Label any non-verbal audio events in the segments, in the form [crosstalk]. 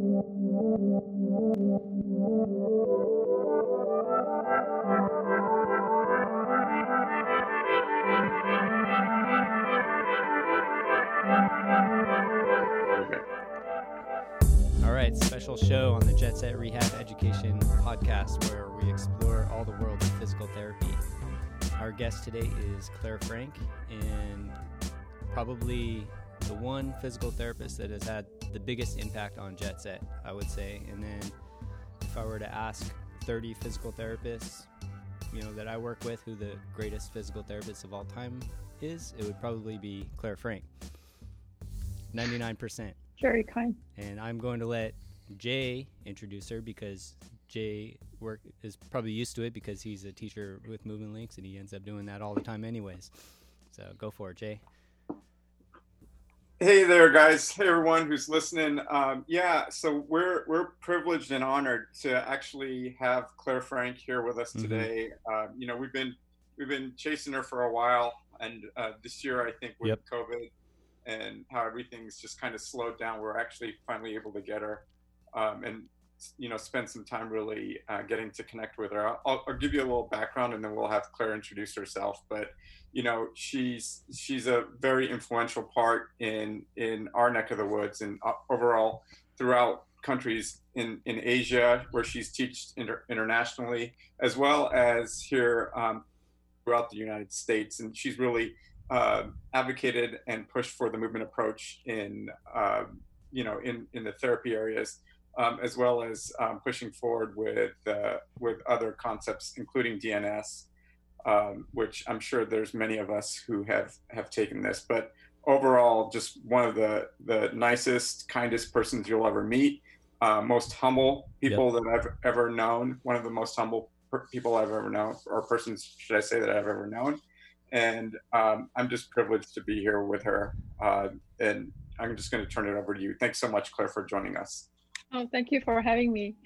All right, special show on the Jet Set Rehab Education podcast where we explore all the world of physical therapy. Our guest today is Clare Frank, and probably the one physical therapist that has had the biggest impact on Jet Set, I would say. And then if I were to ask 30 physical therapists, you know, that I work with who the greatest physical therapist of all time is, it would probably be Clare Frank. 99%. Very kind. And I'm going to let Jay introduce her because Jay work is probably used to it because he's a teacher with Movement Links and he ends up doing that all the time anyways. So go for it, Jay. Hey there, guys. Hey everyone who's listening. Um, yeah, so we're we're privileged and honored to actually have Clare Frank here with us Mhm. today. Um, you know, we've been we've been chasing her for a while, and uh, this year I think with Yep. COVID and how everything's just kind of slowed down, we're actually finally able to get her um, and you know spend some time really uh, getting to connect with her. I'll, I'll give you a little background, and then we'll have Clare introduce herself. But you know she's she's a very influential part in in our neck of the woods and uh, overall throughout countries in in Asia where she's taught inter- internationally as well as here um, throughout the United States. And she's really uh, advocated and pushed for the movement approach in um, you know in in the therapy areas um, as well as um, pushing forward with uh, with other concepts including DNS um, which I'm sure there's many of us who have have taken this. But overall, just one of the the nicest, kindest persons you'll ever meet. Uh, most humble people that I've ever known. One of the most humble per- people I've ever known, or persons, should I say, that I've ever known. And um, I'm just privileged to be here with her. Uh, and I'm just going to turn it over to you. Thanks so much, Clare, for joining us. Oh, thank you for having me.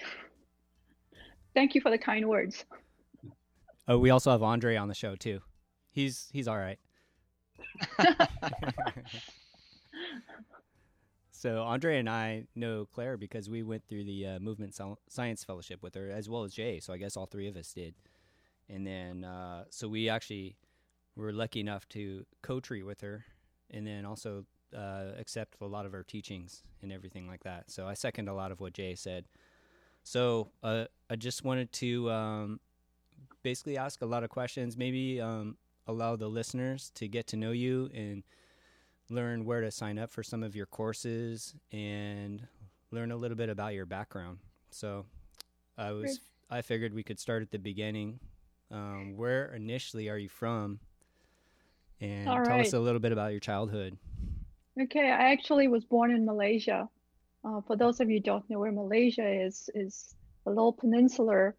Thank you for the kind words. Oh, we also have Andre on the show too. He's he's all right. [laughs] so Andre and I know Clare because we went through the uh, movement Sci- science fellowship with her as well as Jay. So I guess all three of us did. And then uh, so we actually were lucky enough to co-treat with her, and then also uh, accept a lot of her teachings and everything like that. So I second a lot of what Jay said. So uh, I just wanted to um, basically ask a lot of questions, maybe um, allow the listeners to get to know you and learn where to sign up for some of your courses and learn a little bit about your background. So I was I figured we could start at the beginning. Um, where initially are you from? And All tell us a little bit about your childhood. Okay, I actually was born in Malaysia. Uh, for those of you who don't know where Malaysia is, is a little peninsula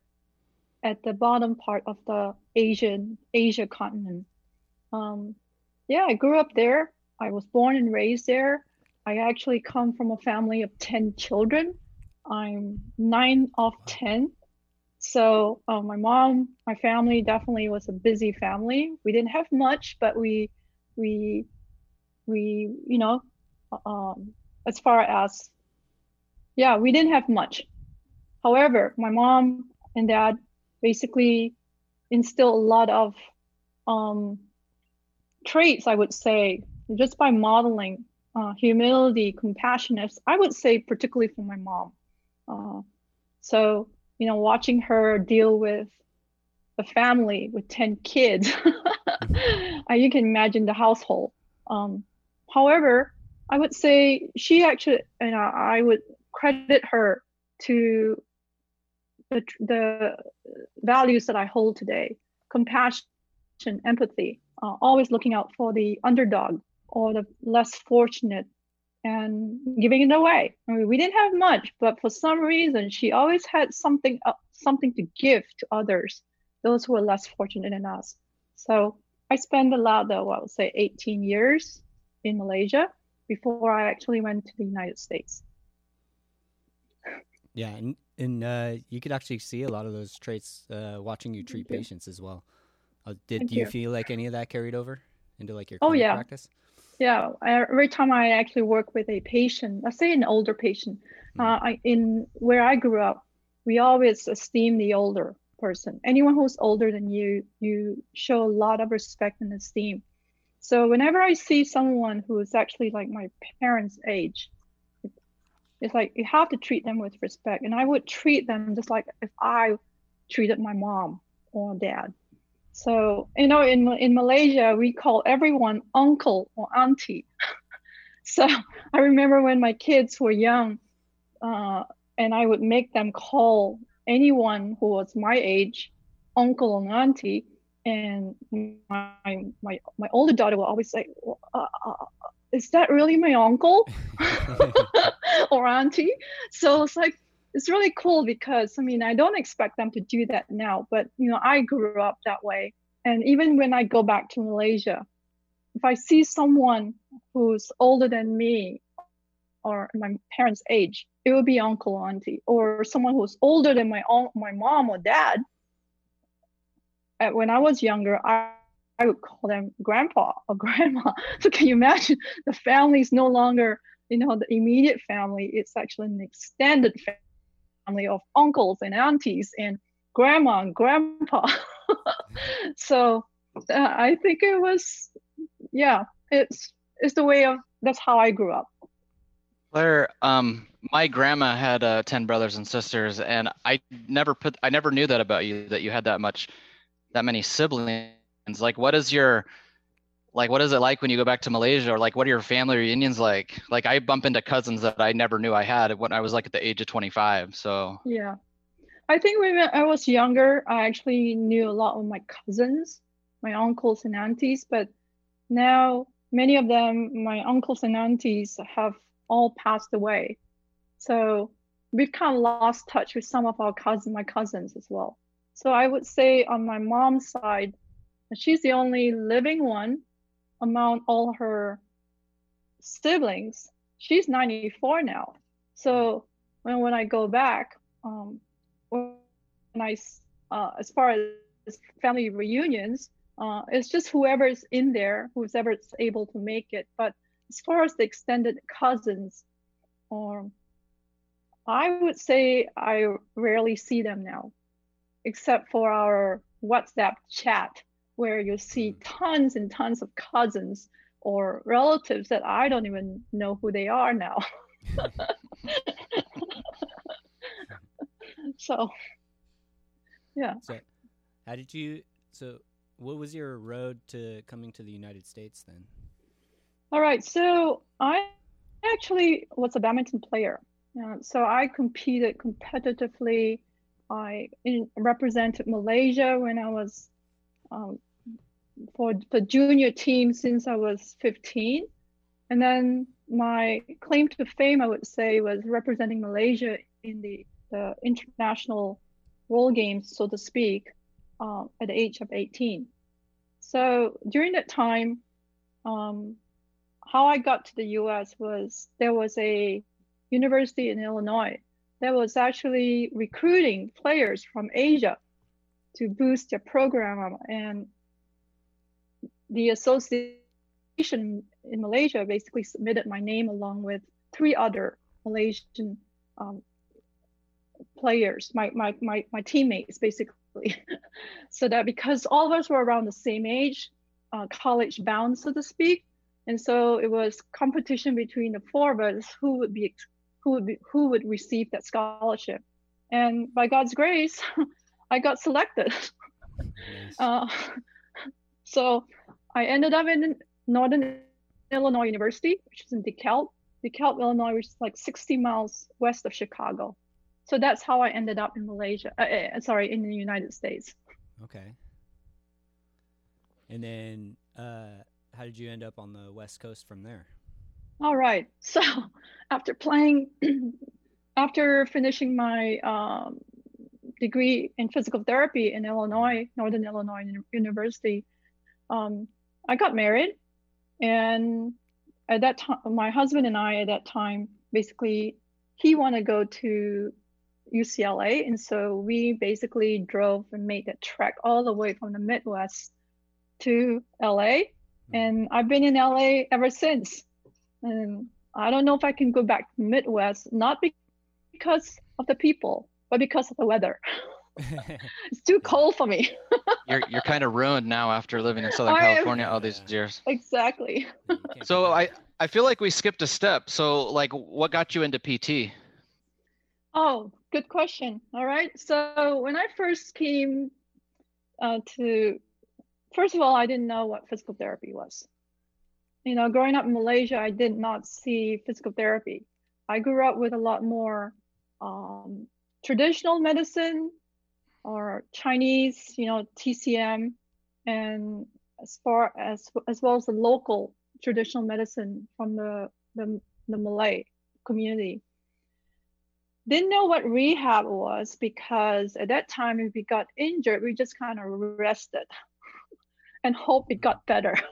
at the bottom part of the Asian Asia continent. Um, yeah, I grew up there. I was born and raised there. I actually come from a family of 10 children. I'm nine of 10. So uh, my mom, my family definitely was a busy family. We didn't have much, but we, we, we, you know, um, as far as, yeah, we didn't have much. However, my mom and dad basically instill a lot of um, traits, I would say, just by modeling uh, humility, compassionate. I would say, particularly for my mom. Uh, so, you know, watching her deal with a family with 10 kids, [laughs] uh, you can imagine the household. Um, however, I would say she actually, and I would credit her to the, the values that I hold today compassion, empathy, uh, always looking out for the underdog or the less fortunate and giving it away. I mean, we didn't have much, but for some reason, she always had something uh, something to give to others, those who were less fortunate than us. So I spent a lot of, I would say, 18 years in Malaysia before I actually went to the United States. Yeah, and, and uh, you could actually see a lot of those traits uh, watching you treat you. patients as well. Uh, did Thank do you you. feel like any of that carried over into like your Oh, yeah. practice? Yeah, every time I actually work with a patient, let's say an older patient, mm-hmm. uh, I, in where I grew up, we always esteem the older person. Anyone who's older than you, you show a lot of respect and esteem. So whenever I see someone who is actually like my parents' age, it's like you have to treat them with respect. And I would treat them just like if I treated my mom or dad. So, you know, in, in Malaysia, we call everyone uncle or auntie. [laughs] so I remember when my kids were young, uh, and I would make them call anyone who was my age uncle and auntie. And my my my older daughter will always say, uh, uh, "Is that really my uncle [laughs] [laughs] or auntie?" So it's like it's really cool because I mean I don't expect them to do that now, but you know I grew up that way, and even when I go back to Malaysia, if I see someone who's older than me or my parents' age, it would be uncle, auntie, or someone who's older than my own, my mom or dad. When I was younger, I, I would call them grandpa or [laughs] grandma. So can you imagine the family is no longer, you know, the immediate family. It's actually an extended family of uncles and aunties and grandma and grandpa. [laughs] so uh, I think it was, yeah, it's it's the way of that's how I grew up. Clare, um, my grandma had uh, 10 brothers and sisters and I never put, I never knew that about you, that you had that much, that many siblings. Like, what is your, like, what is it like when you go back to Malaysia or like, what are your family reunions like? Like I bump into cousins that I never knew I had when I was like at the age of 25. So yeah, I think when I was younger, I actually knew a lot of my cousins, my uncles and aunties, but now many of them, my uncles and aunties have all passed away. So we've kind of lost touch with some of our cousins, my cousins as well. So I would say on my mom's side, she's the only living one among all her siblings. She's 94 now. So when, when I go back, um, when I, uh, as far as family reunions, uh, it's just whoever's in there, who's ever able to make it. But as far as the extended cousins, um, I would say I rarely see them now, except for our WhatsApp chat, where you see mm. tons and tons of cousins or relatives that I don't even know who they are now. [laughs] so, yeah. So, how did you? So, what was your road to coming to the United States then? All right. So I actually was a badminton player. Uh, so I competed competitively. I in, represented Malaysia when I was um, for the junior team since I was 15. And then my claim to fame, I would say, was representing Malaysia in the, the international world games, so to speak, uh, at the age of 18. So during that time, um, how I got to the US was there was a university in Illinois that was actually recruiting players from Asia to boost their program. And the association in Malaysia basically submitted my name along with three other Malaysian um, players, my, my, my, my teammates, basically. [laughs] so that because all of us were around the same age, uh, college bound, so to speak, and so it was competition between the four of us who would be who would be, who would receive that scholarship. And by God's grace, [laughs] I got selected. Nice. [laughs] Uh, so I ended up in Northern Illinois University, which is in DeKalb, DeKalb, Illinois, which is like 60 miles west of Chicago. So that's how I ended up in Malaysia. Uh, uh, sorry, in the United States. Okay. And then uh, how did you end up on the West Coast from there? All right. [laughs] So after playing, [clears throat] after finishing my um, degree in physical therapy in Illinois, Northern Illinois University, um, I got married. And at that time, my husband and I at that time, basically, he wanted to go to UCLA. And so we basically drove and made that trek all the way from the Midwest to LA and I've been in LA ever since. And I don't know if I can go back to Midwest, not because of the people, but because of the weather. [laughs] it's too cold for me. [laughs] you're you're kind of ruined now after living in Southern I am- California all these years. exactly. [laughs] So I. I feel like we skipped a step. So like, what got you into PT? Oh, good question. All right. So when I first came uh, to, first of all, I didn't know what physical therapy was. You know, growing up in Malaysia, I did not see physical therapy. I grew up with a lot more um, traditional medicine or Chinese, you know, TCM, and as far as as well as the local traditional medicine from the the, the Malay community. Didn't know what rehab was because at that time if we got injured we just kind of rested [laughs] and hope it got better. [laughs]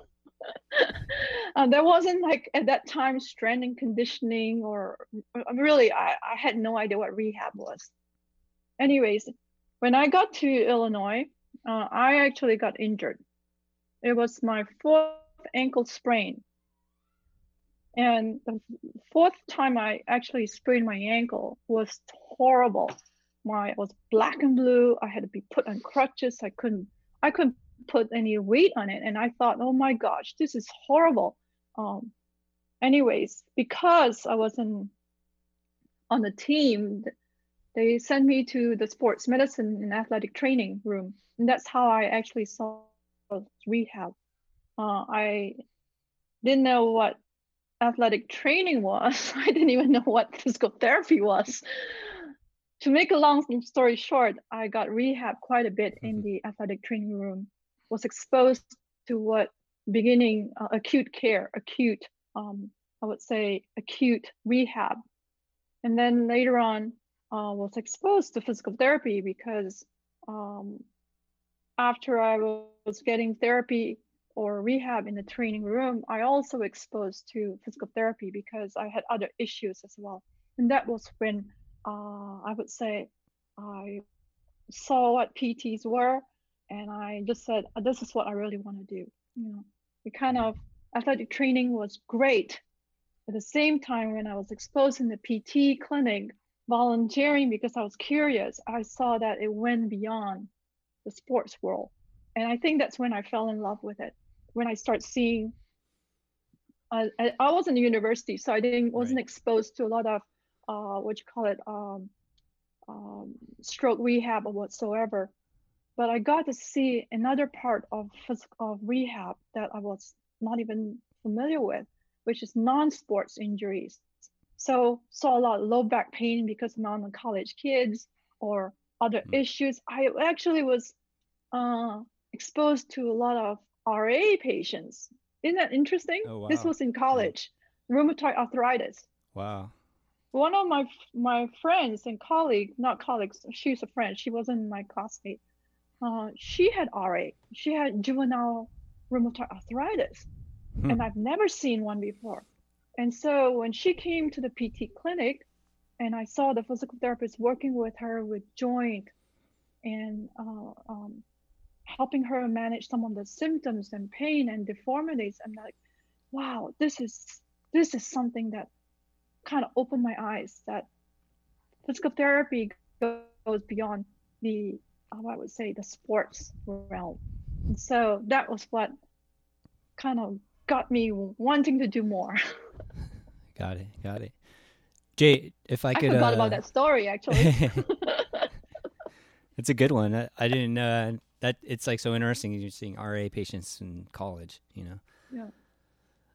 Uh, there wasn't like at that time strength and conditioning or really I, I had no idea what rehab was. Anyways when i got to illinois uh, i actually got injured it was my fourth ankle sprain and the fourth time I actually sprained my ankle was horrible. My it was black and blue. I had to be put on crutches. I couldn't I couldn't put any weight on it. And I thought, oh my gosh, this is horrible. Um, anyways, because I wasn't on the team, they sent me to the sports medicine and athletic training room. And that's how I actually saw rehab. Uh, I didn't know what athletic training was. [laughs] I didn't even know what physical therapy was. To make a long story short, I got rehab quite a bit in the athletic training room. Was exposed to what beginning uh, acute care, acute, um, I would say acute rehab, and then later on uh, was exposed to physical therapy because um, after I was getting therapy or rehab in the training room, I also exposed to physical therapy because I had other issues as well. And that was when uh, I would say I saw what PTs were, and I just said, "This is what I really want to do." You know, the kind of athletic training was great. At the same time, when I was exposed in the PT clinic, volunteering because I was curious, I saw that it went beyond the sports world, and I think that's when I fell in love with it when I start seeing, I, I was in the university, so I didn't wasn't Right. exposed to a lot of uh, what you call it, um, um, stroke rehab or whatsoever. But I got to see another part of physical of rehab that I was not even familiar with, which is non-sports injuries. So saw a lot of low back pain because I'm on college kids or other Mm. issues. I actually was uh, exposed to a lot of RA patients. Isn't that interesting? Oh, This was in college, rheumatoid arthritis. Wow. One of my my friends and colleague, not colleagues, she's a friend. She wasn't my classmate. Uh, she had RA. She had juvenile rheumatoid arthritis, Hmm. and I've never seen one before. And so when she came to the PT clinic, and I saw the physical therapist working with her with joint and uh, um, helping her manage some of the symptoms and pain and deformities, I'm like, wow, this is this is something that kind of opened my eyes that physical therapy goes beyond the how I would say the sports realm. And so that was what kind of got me wanting to do more. [laughs] Got it. Got it. Jay, if I could. I could. forgot uh, about that story actually. [laughs] [laughs] it's a good one. I, I didn't know that it's like so interesting. You're seeing RA patients in college, you know. Yeah.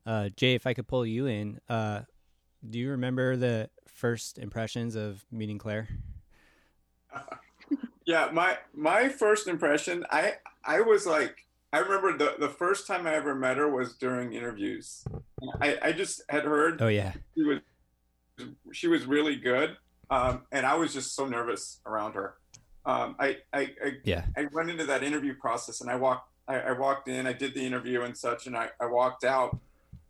Uh, Jay, if I could pull you in, uh, do you remember the first impressions of meeting Clare? [laughs] yeah my my first impression i i was like i remember the the first time i ever met her was during interviews i i just had heard Oh yeah. she was she was really good um and i was just so nervous around her um i i i, Yeah. I went into that interview process and i walked I, I walked in i did the interview and such and i i walked out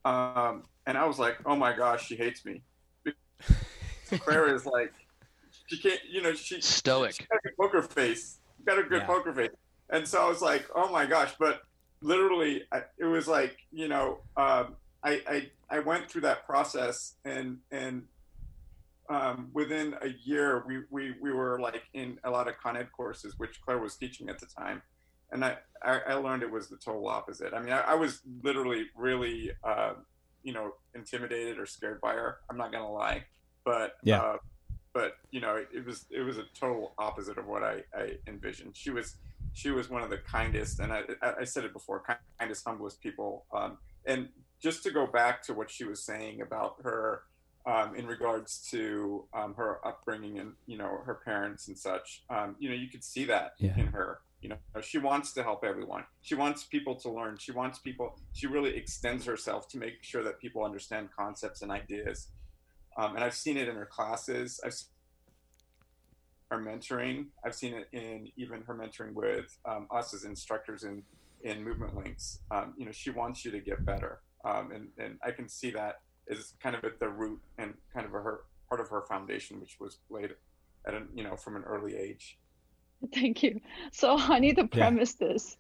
um and i was like oh my gosh she hates me [laughs] clare is like she can't you know she Stoic. She's got a good poker face. She's got a good Yeah. poker face. And so I was like, oh my gosh. But literally, I, it was like you know, um, I, I I went through that process, and and um, within a year, we, we we were like in a lot of Con Ed courses, which Clare was teaching at the time, and I I, I learned it was the total opposite. I mean, I, I was literally really uh, you know intimidated or scared by her. I'm not gonna lie, but yeah. Uh, but you know, it was it was a total opposite of what I, I envisioned. She was she was one of the kindest, and I, I said it before, kindest, humblest people. Um, and just to go back to what she was saying about her um, in regards to um, her upbringing and you know her parents and such, um, you know, you could see that yeah. in her. You know, she wants to help everyone. She wants people to learn. She wants people. She really extends herself to make sure that people understand concepts and ideas. Um, and I've seen it in her classes. I've her mentoring. I've seen it in even her mentoring with um, us as instructors in in Movement Links. Um, you know, she wants you to get better, um, and and I can see that is kind of at the root and kind of a, her part of her foundation, which was laid at an you know from an early age. Thank you. So I need to premise yeah. this.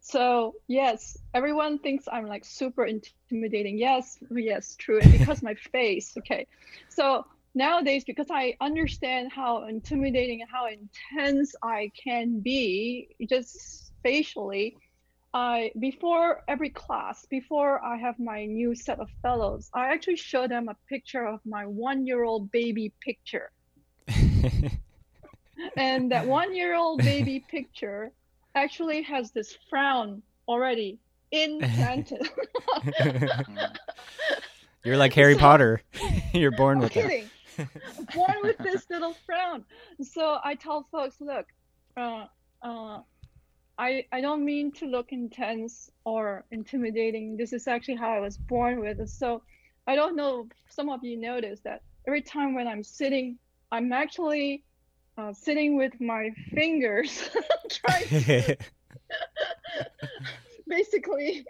So yes, everyone thinks I'm like super intimidating. Yes, yes, true. And because my face, okay. So nowadays, because I understand how intimidating and how intense I can be, just facially, I before every class, before I have my new set of fellows, I actually show them a picture of my one-year-old baby picture. [laughs] and that one-year-old baby picture actually has this frown already implanted. [laughs] You're like Harry [laughs] so, Potter. You're born with kidding. [laughs] born with this little frown. So I tell folks, look, uh, uh, I I don't mean to look intense or intimidating. This is actually how I was born with. So I don't know. Some of you notice that every time when I'm sitting, I'm actually uh, sitting with my fingers [laughs] trying to [laughs] basically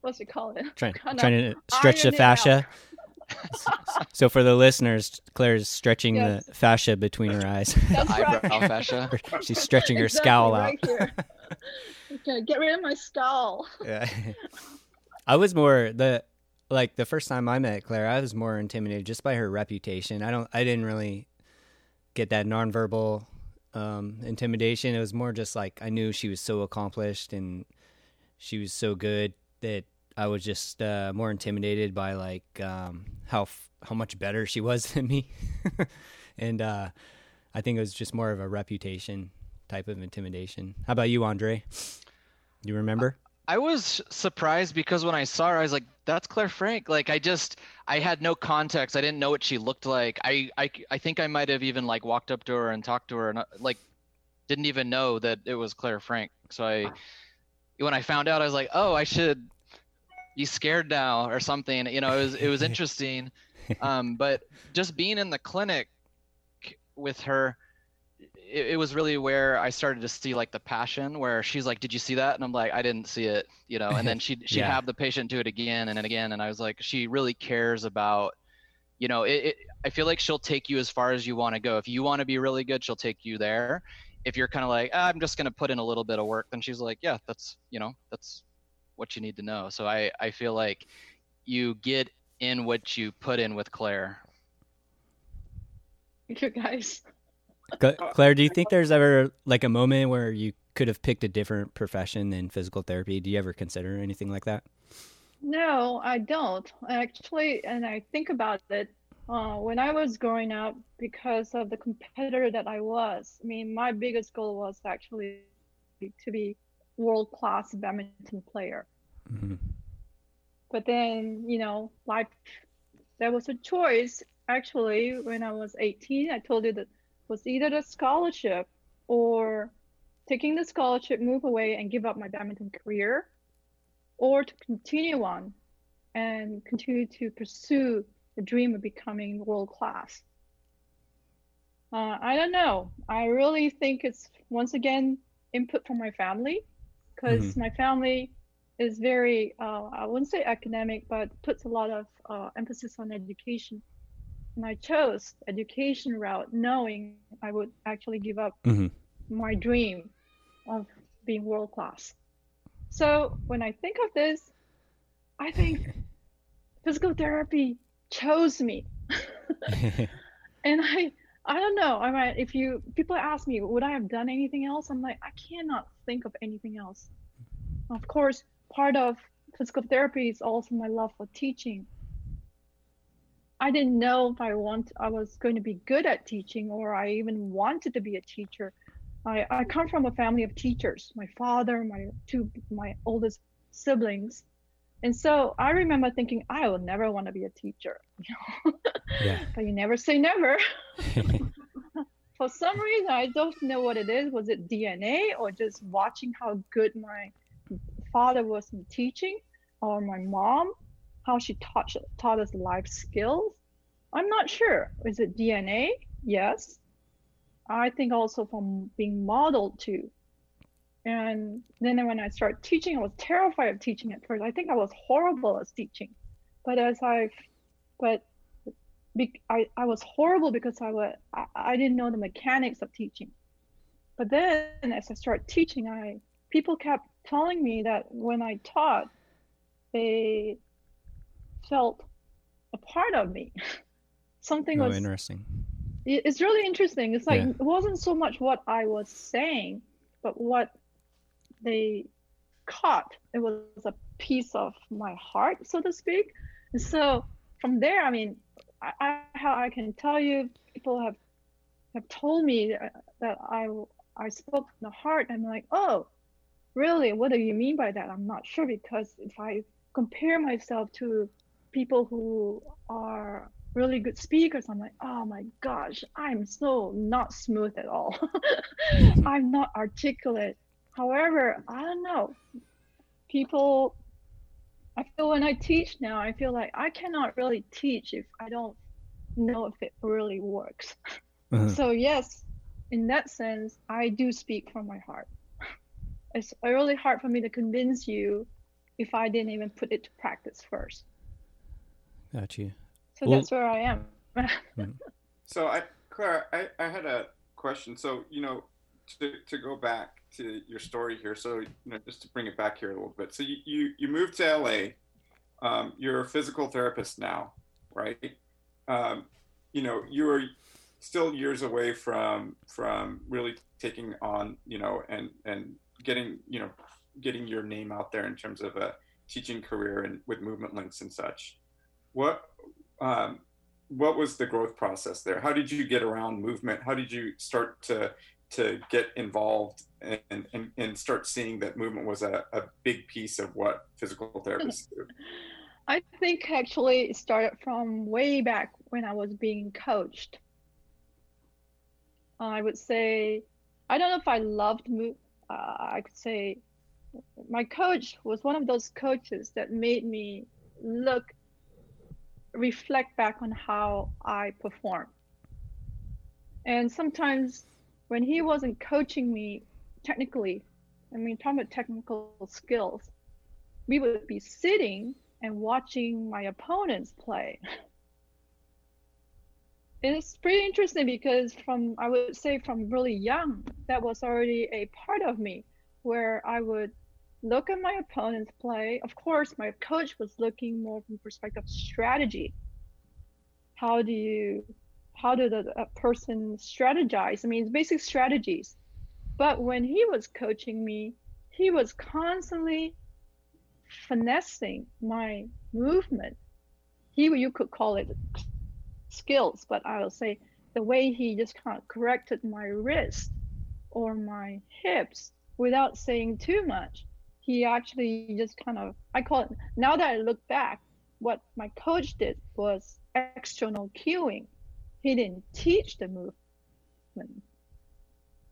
what's it called it trying, trying to stretch the fascia [laughs] so for the listeners clare's stretching yes. the fascia between her eyes [laughs] That's eyebrow right. fascia [laughs] she's stretching her exactly, scowl right out here. okay get rid of my scowl yeah i was more the like the first time i met clare i was more intimidated just by her reputation i don't i didn't really get that nonverbal um, intimidation. It was more just like I knew she was so accomplished and she was so good that I was just uh, more intimidated by like um, how how much better she was [laughs] than me, and uh, I think it was just more of a reputation type of intimidation. How about you, Andre? Do you remember? I was surprised because when I saw her, I was like, "That's Clare Frank." Like, I just, I had no context. I didn't know what she looked like. I, I, I think I might have even like walked up to her and talked to her, and uh, like, didn't even know that it was Clare Frank. So I, when I found out, I was like, "Oh, I should be scared now or something." You know, it was, it was [laughs] interesting. [laughs] um, but just being in the clinic with her it, it, was really where I started to see like the passion where she's like, did you see that? And I'm like, I didn't see it, you know, and then [laughs] she'd, she'd yeah. have the patient do it again and again. And I was like, she really cares about, you know, it, it I feel like she'll take you as far as you want to go. If you want to be really good, she'll take you there. If you're kind of like, ah, I'm just going to put in a little bit of work, then she's like, yeah, that's, you know, that's what you need to know. So I, I feel like you get in what you put in with Clare. Thank you guys. Clare, do you think there's ever like a moment where you could have picked a different profession than physical therapy? Do you ever consider anything like that? No, I don't actually. And I think about it uh, when I was growing up because of the competitor that I was. I mean, my biggest goal was actually to be world class badminton player. Mm-hmm. But then, you know, life, there was a choice. Actually, when I was 18, I told you that was either the scholarship or taking the scholarship, move away and give up my badminton career, or to continue on and continue to pursue the dream of becoming world class. Uh, I don't know. I really think it's once again input from my family because mm-hmm. my family is very, uh, I wouldn't say academic, but puts a lot of uh, emphasis on education and I chose education route knowing I would actually give up mm-hmm. my dream of being world class. So when I think of this, I think [laughs] physical therapy chose me. [laughs] [laughs] and I I don't know. I mean, if you people ask me, would I have done anything else? I'm like, I cannot think of anything else. Of course, part of physical therapy is also my love for teaching. I didn't know if I want I was going to be good at teaching or I even wanted to be a teacher. I, I come from a family of teachers. My father, my two my oldest siblings. And so I remember thinking I will never want to be a teacher. You [laughs] know? yeah. but you never say never. [laughs] [laughs] For some reason I don't know what it is. Was it DNA or just watching how good my father was in teaching or my mom how she taught taught us life skills. I'm not sure. Is it DNA? Yes. I think also from being modeled too. And then when I started teaching, I was terrified of teaching at first. I think I was horrible at teaching. But as I've, but be, I, I was horrible because I, was, I, I didn't know the mechanics of teaching. But then as I started teaching, I people kept telling me that when I taught, they felt a part of me. [laughs] Something oh, was interesting. It's really interesting. It's like yeah. it wasn't so much what I was saying, but what they caught. It was a piece of my heart, so to speak. And so from there, I mean, I, I how I can tell you, people have have told me uh, that I I spoke from the heart. I'm like, oh, really? What do you mean by that? I'm not sure because if I compare myself to people who are really good speakers, I'm like, oh my gosh, I'm so not smooth at all. [laughs] I'm not articulate. However, I don't know. People, I feel when I teach now, I feel like I cannot really teach if I don't know if it really works. [laughs] Uh-huh. So, yes, in that sense, I do speak from my heart. [laughs] It's really hard for me to convince you if I didn't even put it to practice first. Got you. So well, that's where I am. [laughs] Hmm. so I, Clare, I, I had a question. So you know, to to go back to your story here. So you know, just to bring it back here a little bit. So you you, you moved to LA. Um, you're a physical therapist now, right? Um, you know, you are still years away from from really taking on, you know, and and getting you know getting your name out there in terms of a teaching career and with movement links and such. What um, what was the growth process there? How did you get around movement? How did you start to to get involved and, and, and start seeing that movement was a, a big piece of what physical therapists do? [laughs] I think actually it started from way back when I was being coached. I would say, I don't know if I loved move. Uh, I could say my coach was one of those coaches that made me look reflect back on how I perform. And sometimes when he wasn't coaching me technically, I mean, talking about technical skills, we would be sitting and watching my opponents play. [laughs] It's pretty interesting because from, I would say from really young, that was already a part of me where I would look at my opponents play. Of course, my coach was looking more from perspective of strategy. How do you, how did the a person strategize? I mean, it's basic strategies. But when he was coaching me, he was constantly finessing my movement. He, you could call it skills, but I will say the way he just kind of corrected my wrist or my hips without saying too much he actually just kind of I call it now that I look back, what my coach did was external cueing. He didn't teach the movement.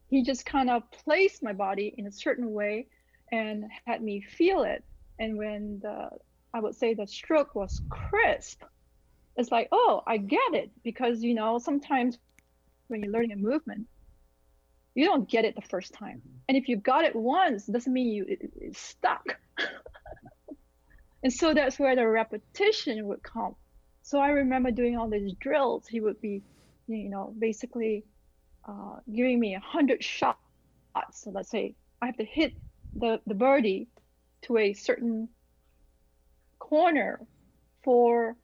He just kind of placed my body in a certain way and had me feel it. And when the I would say the stroke was crisp, it's like, oh, I get it. Because you know, sometimes when you're learning a movement, you don't get it the first time. Mm-hmm. And if you got it once, doesn't mean you it, it's stuck. [laughs] and so that's where the repetition would come. So I remember doing all these drills. He would be, you know, basically uh, giving me a hundred shots. So let's say I have to hit the, the birdie to a certain corner for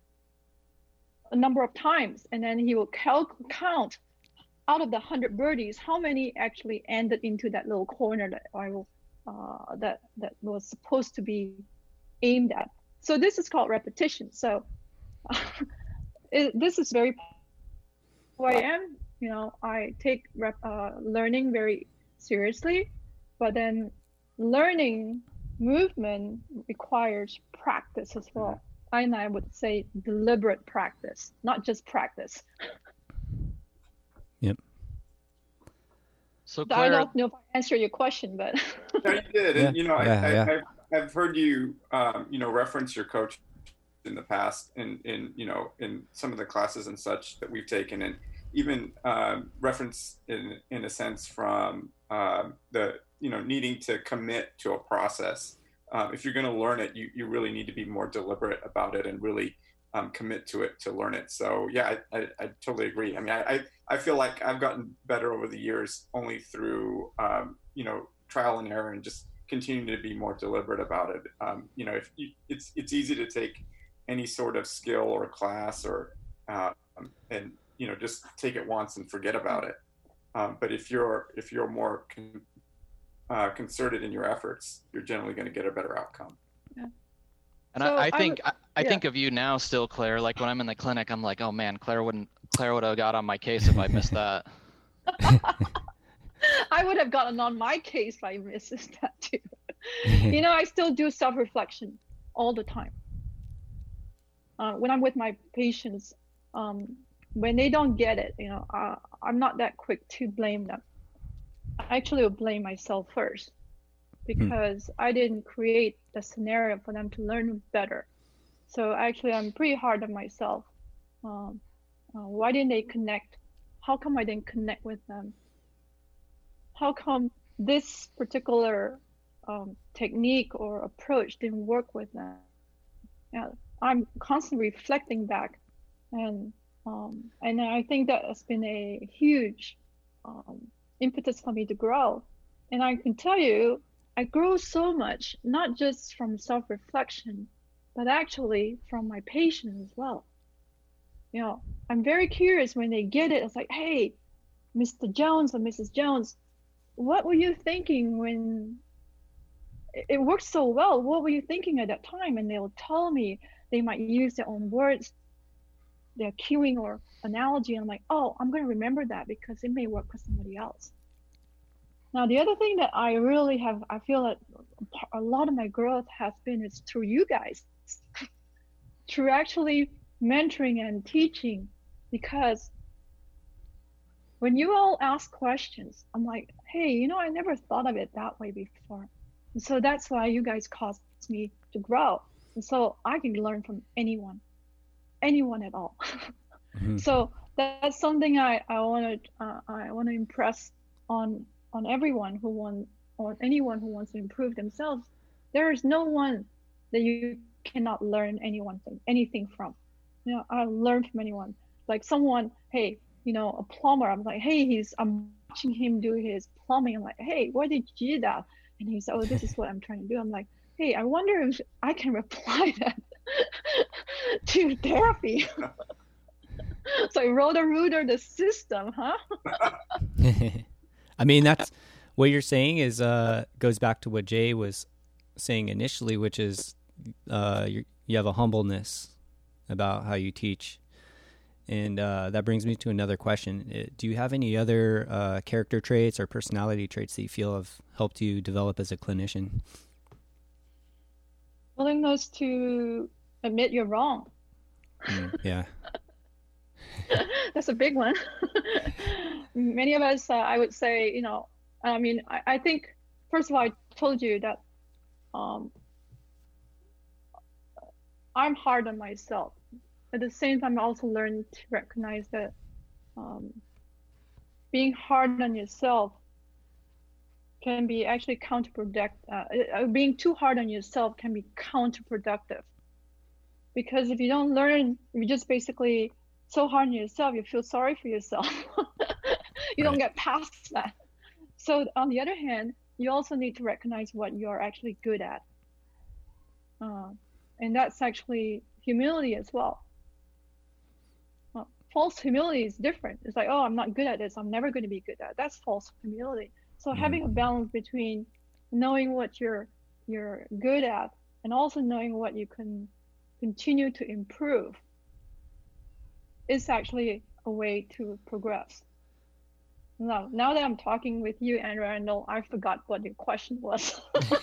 a number of times, and then he will cal- count out of the hundred birdies how many actually ended into that little corner that I will uh, that that was supposed to be aimed at. So this is called repetition. So [laughs] it, this is very who I am. You know, I take rep, uh, learning very seriously, but then learning movement requires practice as well. I and I would say deliberate practice, not just practice. Yep. So I don't know if I answered your question, but No, you did. Yeah, you know, yeah, I, yeah. I, I've, I've heard you, um, you know, reference your coach in the past in, in, you know, in some of the classes and such that we've taken and even um, reference in, in a sense from um, the, you know, needing to commit to a process. Um, if you're going to learn it, you, you really need to be more deliberate about it and really um, commit to it to learn it. So yeah, I, I, I totally agree. I mean, I, I, I feel like I've gotten better over the years only through, um, you know, trial and error and just continuing to be more deliberate about it. Um, you know, if you, it's it's easy to take any sort of skill or class or uh, and you know just take it once and forget about it. Um, but if you're if you're more con- uh, concerted in your efforts, you're generally going to get a better outcome. yeah. and So I, I I think I, I yeah. think of you now still, Clare. Like when I'm in the clinic, I'm like, oh man, Clare wouldn't Clare would have got on my case if I missed [laughs] that. I would have gotten on my case if I missed that too. [laughs] you know, I still do self reflection all the time. Uh, when I'm with my patients, um, when they don't get it, you know, uh, I'm not that quick to blame them. I actually will blame myself first because I didn't create the scenario for them to learn better. So actually, I'm pretty hard on myself. Um, uh, why didn't they connect? How come I didn't connect with them? How come this particular um, technique or approach didn't work with them? Yeah, I'm constantly reflecting back, and um, and I think that has been a huge um, impetus for me to grow. And I can tell you, I grow so much, not just from self-reflection, but actually from my patients as well. You know, I'm very curious when they get it. It's like, hey, Mr. Jones or Mrs. Jones, what were you thinking when it worked so well? What were you thinking at that time? And they'll tell me they might use their own words, their cueing or analogy. And I'm like, oh, I'm going to remember that because it may work for somebody else. Now, the other thing that I really have, I feel that a lot of my growth has been is through you guys, [laughs] through actually mentoring and teaching, because when you all ask questions, I'm like, hey, you know, I never thought of it that way before. And so that's why you guys caused me to grow. And so I can learn from anyone, anyone at all. [laughs] Mhm. So that's something I, I want to uh, I want to impress on on everyone who want on anyone who wants to improve themselves. There is no one that you cannot learn anyone thing, anything from. You know, I learn from anyone. Like someone, hey, you know, a plumber. I'm like, hey, he's I'm watching him do his plumbing. I'm like, hey, why did you do that? And he said, oh, this is what I'm trying to do. I'm like, hey, I wonder if I can apply [laughs] that to therapy. [laughs] so I wrote a router the system, huh? [laughs] I mean, that's what you're saying is uh, goes back to what Jay was saying initially, which is uh, you you have a humbleness about how you teach, and uh, that brings me to another question: Uh, Do you have any other uh, character traits or personality traits that you feel have helped you develop as a clinician? Willingness to admit you're wrong. Mm, yeah. [laughs] That's a big one. [laughs] Many of us, uh, I would say, you know, I mean, I, I think, first of all, I told you that um, I'm hard on myself. At the same time, I also learned to recognize that um, being hard on yourself can be actually counterproductive. Uh, uh, being too hard on yourself can be counterproductive. Because if you don't learn, you just basically so hard on yourself, you feel sorry for yourself. [laughs] you don't get past that. So on the other hand, you also need to recognize what you're actually good at. uh, and that's actually humility as well. Uh, false humility is different. It's like, oh, I'm not good at this. I'm never going to be good at. It. That's false humility. So mm-hmm. having a balance between knowing what you're you're good at and also knowing what you can continue to improve is actually a way to progress. Now, now that I'm talking with you, Andrew, I know I forgot what your question was. [laughs] [laughs]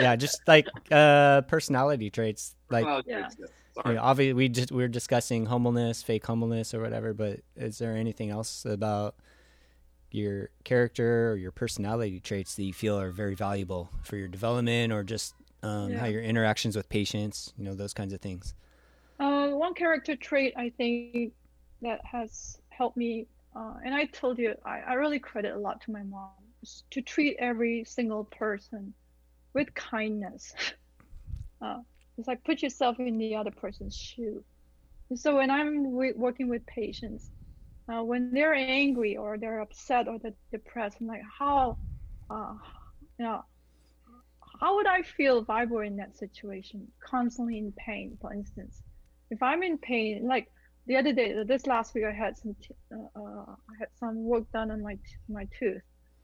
yeah, just like uh, personality traits. Like, yeah. You know, obviously, we just we are discussing humbleness, fake humbleness, or whatever. But is there anything else about your character or your personality traits that you feel are very valuable for your development, or just um, yeah. how your interactions with patients, you know, those kinds of things? Uh, one character trait I think that has helped me, uh, and I told you, I, I really credit a lot to my mom, to treat every single person with kindness. [laughs] Uh, it's like put yourself in the other person's shoe. And so when I'm working with patients, uh, when they're angry or they're upset or they're depressed, I'm like, how, uh, you know, how would I feel if I were in that situation, constantly in pain, for instance? if I'm in pain, like the other day, this last week, I had some, uh, uh, I had some work done on my my tooth.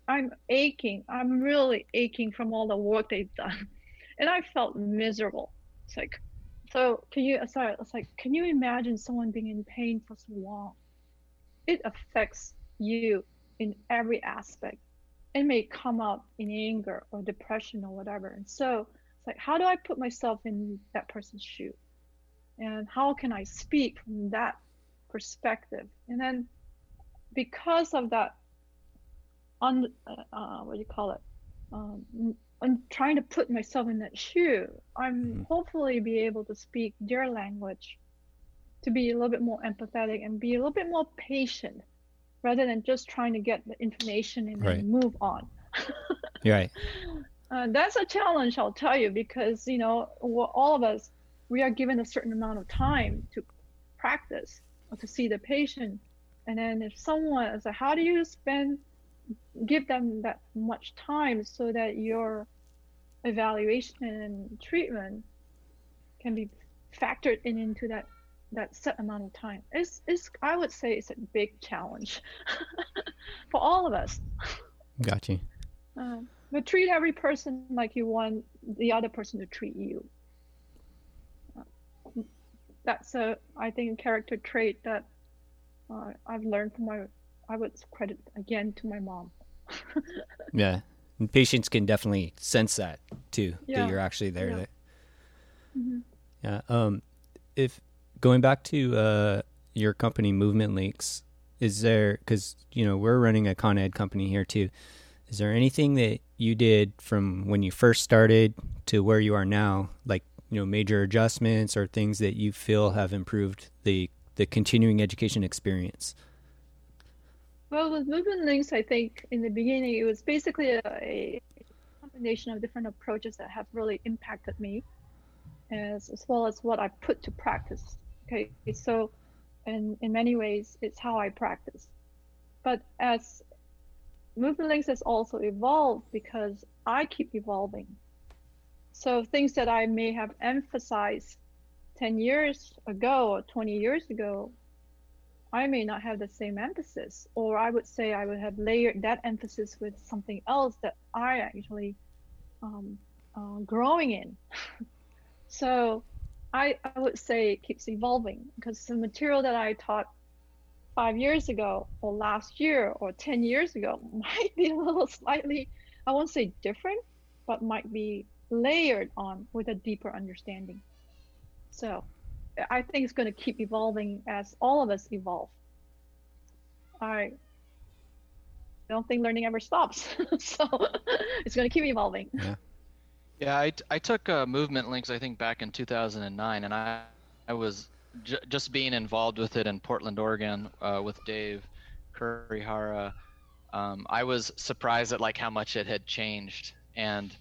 I'm aching. I'm really aching from all the work they've done, [laughs] and I felt miserable. It's like, so can you? Sorry, it's like, can you imagine someone being in pain for so long? It affects you in every aspect. It may come up in anger or depression or whatever. And so it's like, how do I put myself in that person's shoe? and how can I speak from that perspective? And then because of that, on uh, uh, what do you call it? Um, I'm trying to put myself in that shoe. I'm mm-hmm. hopefully be able to speak their language, to be a little bit more empathetic and be a little bit more patient, rather than just trying to get the information and right. then move on. [laughs] right. Uh, that's a challenge, I'll tell you, because you know all of us we are given a certain amount of time to practice or to see the patient. And then if someone is like, how do you spend, give them that much time so that your evaluation and treatment can be factored in into that that set amount of time. It's, it's i would say it's a big challenge [laughs] for all of us. Got you uh, but treat every person like you want the other person to treat you. That's a I think a character trait that uh, I've learned from my I would credit again to my mom. [laughs] yeah, and patients can definitely sense that too yeah. that you're actually there. Yeah. That, mm-hmm. yeah. Um, if going back to uh your company, Movement Links, is there because you know we're running a con ed company here too. Is there anything that you did from when you first started to where you are now, like you know major adjustments or things that you feel have improved the the continuing education experience? Well, with movement links, I think in the beginning it was basically a, a combination of different approaches that have really impacted me, as as well as what I put to practice. Okay, so in in many ways, it's how I practice. But as movement links has also evolved because I keep evolving so things that I may have emphasized 10 years ago or 20 years ago, I may not have the same emphasis, or I would say I would have layered that emphasis with something else that I actually um, uh, growing in. [laughs] so I, I would say it keeps evolving because the material that I taught five years ago or last year or 10 years ago [laughs] might be a little slightly, I won't say different, but might be layered on with a deeper understanding. So I think it's going to keep evolving as all of us evolve. I don't think learning ever stops. [laughs] so [laughs] it's going to keep evolving. Yeah. Yeah, I, I took uh, movement links, I think, back in 2009, and I, I was j- just being involved with it in Portland, Oregon, uh, with Dave Kurihara. Um, I was surprised at like how much it had changed, and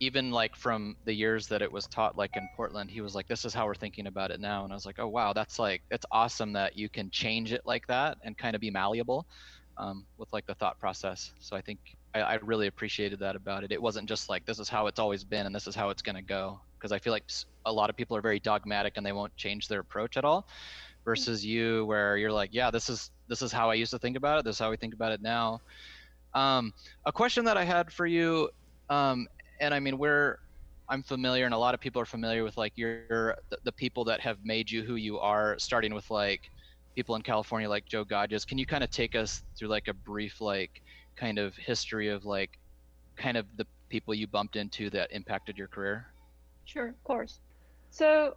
even like from the years that it was taught like in portland he was like this is how we're thinking about it now and i was like oh wow that's like it's awesome that you can change it like that and kind of be malleable um, with like the thought process so i think I, I really appreciated that about it. It wasn't just like this is how it's always been and this is how it's going to go. Because I feel like a lot of people are very dogmatic and they won't change their approach at all. Versus you, where you're like, yeah, this is this is how I used to think about it. This is how we think about it now. Um, a question that I had for you, um, and I mean, we're I'm familiar, and a lot of people are familiar with like your the, the people that have made you who you are, starting with like people in California like Joe Godges. Can you kind of take us through like a brief like kind of history of like kind of the people you bumped into that impacted your career? Sure, of course. So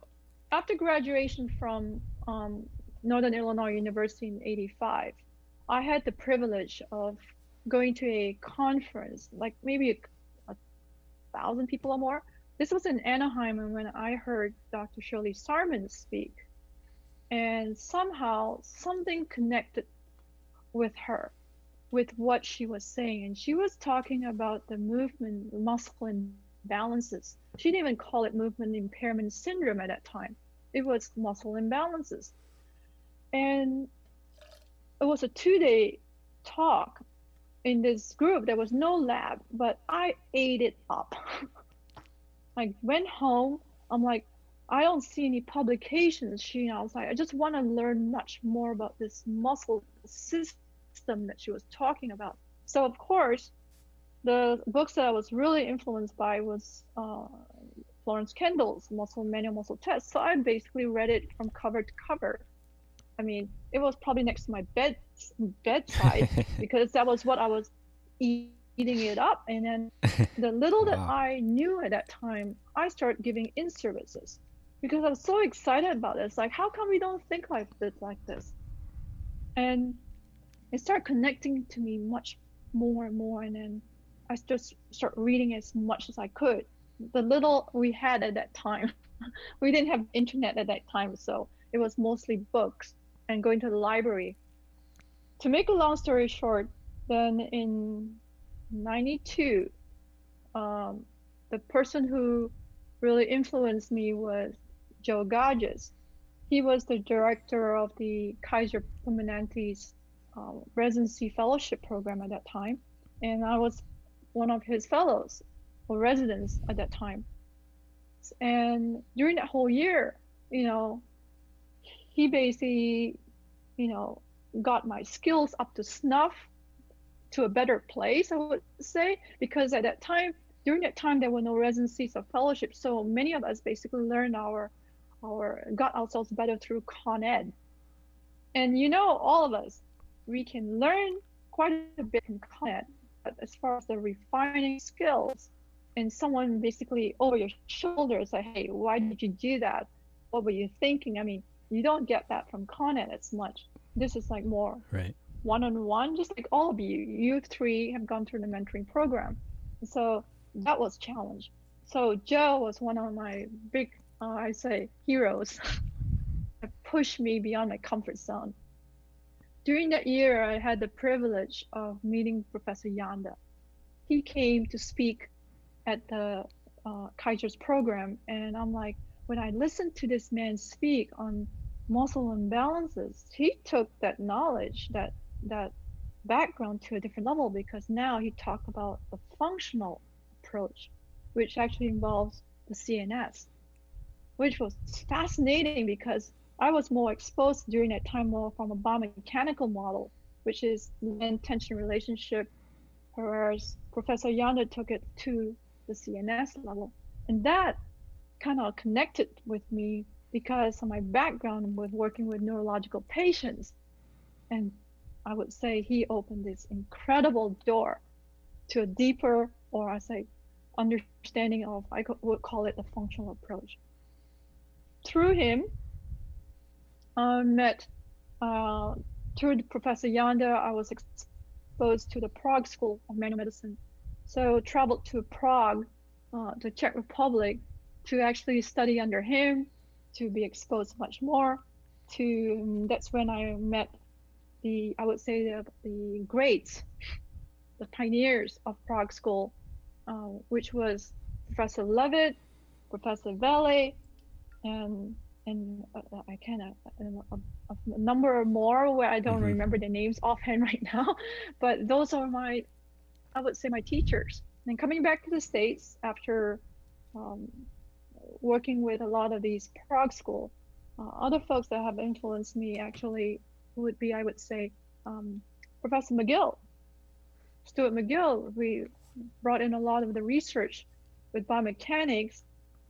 after graduation from um, Northern Illinois University in 85, I had the privilege of going to a conference, like maybe thousand people or more. This was in Anaheim, and when I heard Dr. Shirley Sahrmann speak, and somehow something connected with her with what she was saying and she was talking about the movement muscle imbalances she didn't even call it movement impairment syndrome at that time it was muscle imbalances and it was a two-day talk in this group there was no lab but i ate it up [laughs] i went home i'm like I don't see any publications. She, I was like, I just want to learn much more about this muscle system that she was talking about. So of course, the books that I was really influenced by was uh, Florence Kendall's Muscle Manual Muscle Test. So I basically read it from cover to cover. I mean, it was probably next to my bed bedside [laughs] because that was what I was eating it up. And then [laughs] the little wow. that I knew at that time, I started giving in services because I was so excited about this. Like, how come we don't think like this, like this? And it started connecting to me much more and more. And then I just start reading as much as I could. The little we had at that time, [laughs] we didn't have internet at that time, so it was mostly books and going to the library. To make a long story short, then in '92, um, the person who really influenced me was Joe Godges. He was the director of the Kaiser Permanente's uh, residency fellowship program at that time, and I was one of his fellows or residents at that time. And during that whole year, you know, he basically, you know, got my skills up to snuff to a better place, I would say, because at that time, during that time, there were no residencies or fellowships. So many of us basically learned our or got ourselves better through Con Ed. And you know, all of us, we can learn quite a bit from Con Ed, but as far as the refining skills, and someone basically over your shoulder say, hey, why did you do that? What were you thinking? I mean, you don't get that from Con Ed as much. This is like more right one-on-one, just like all of you. You three have gone through the mentoring program. So that was challenge. So Joe was one of my big uh, I say heroes [laughs] that pushed me beyond my comfort zone. During that year, I had the privilege of meeting Professor Janda. He came to speak at the uh, Kaiser's program, and I'm like, when I listened to this man speak on muscle imbalances, he took that knowledge, that that background to a different level because now he talked about the functional approach, which actually involves the CNS which was fascinating because I was more exposed during that time more from a biomechanical model, which is the tension relationship, whereas Professor Janda took it to the CNS level. And that kind of connected with me because of my background with working with neurological patients. And I would say he opened this incredible door to a deeper, or I say, understanding of, I would call it a functional approach through him, I met uh, through Professor Janda. I was exposed to the Prague School of Manual Medicine, so traveled to Prague, uh, the Czech Republic, to actually study under him, to be exposed much more. To that's when I met the I would say the, the greats, the pioneers of Prague School, uh, which was Professor Lewit, Professor Vele, and and uh, uh I of uh, a, a, number more where I don't mm-hmm. remember the names offhand [laughs] right now, but those are my I would say my teachers. And coming back to the States after um, working with a lot of these Prague school, uh, other folks that have influenced me actually would be, I would say, um, Professor McGill. Stuart McGill, we brought in a lot of the research with biomechanics,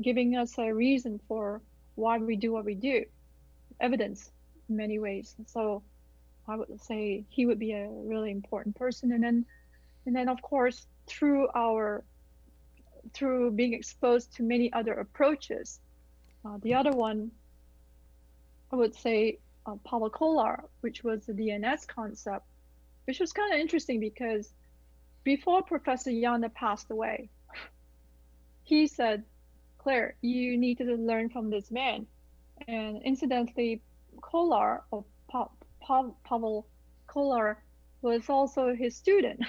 giving us a reason for why we do what we do, evidence in many ways. So I would say he would be a really important person. And then, and then of course, through our, through being exposed to many other approaches, uh, the other one, I would say uh, Pavel Kolar, which was the DNS concept, which was kind of interesting because before Professor Janda passed away, [laughs] he said, Clare, you need to learn from this man. And incidentally, Kolar, or pa- pa- Pavel Kolar, was also his student.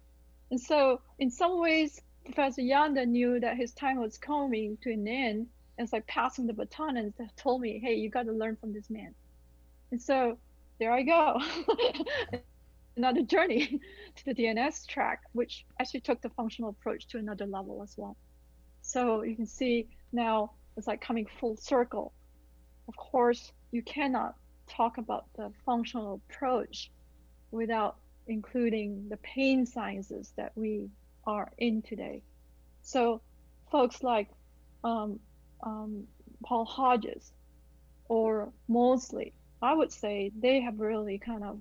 [laughs] and so, in some ways, Professor Janda knew that his time was coming to an end. And it's like passing the baton and told me, hey, you got to learn from this man. And so there I go. [laughs] another journey [laughs] to the DNS track, which actually took the functional approach to another level as well. So you can see now it's like coming full circle. Of course, you cannot talk about the functional approach without including the pain sciences that we are in today. So folks like um, um, Paul Hodges or Moseley, I would say they have really kind of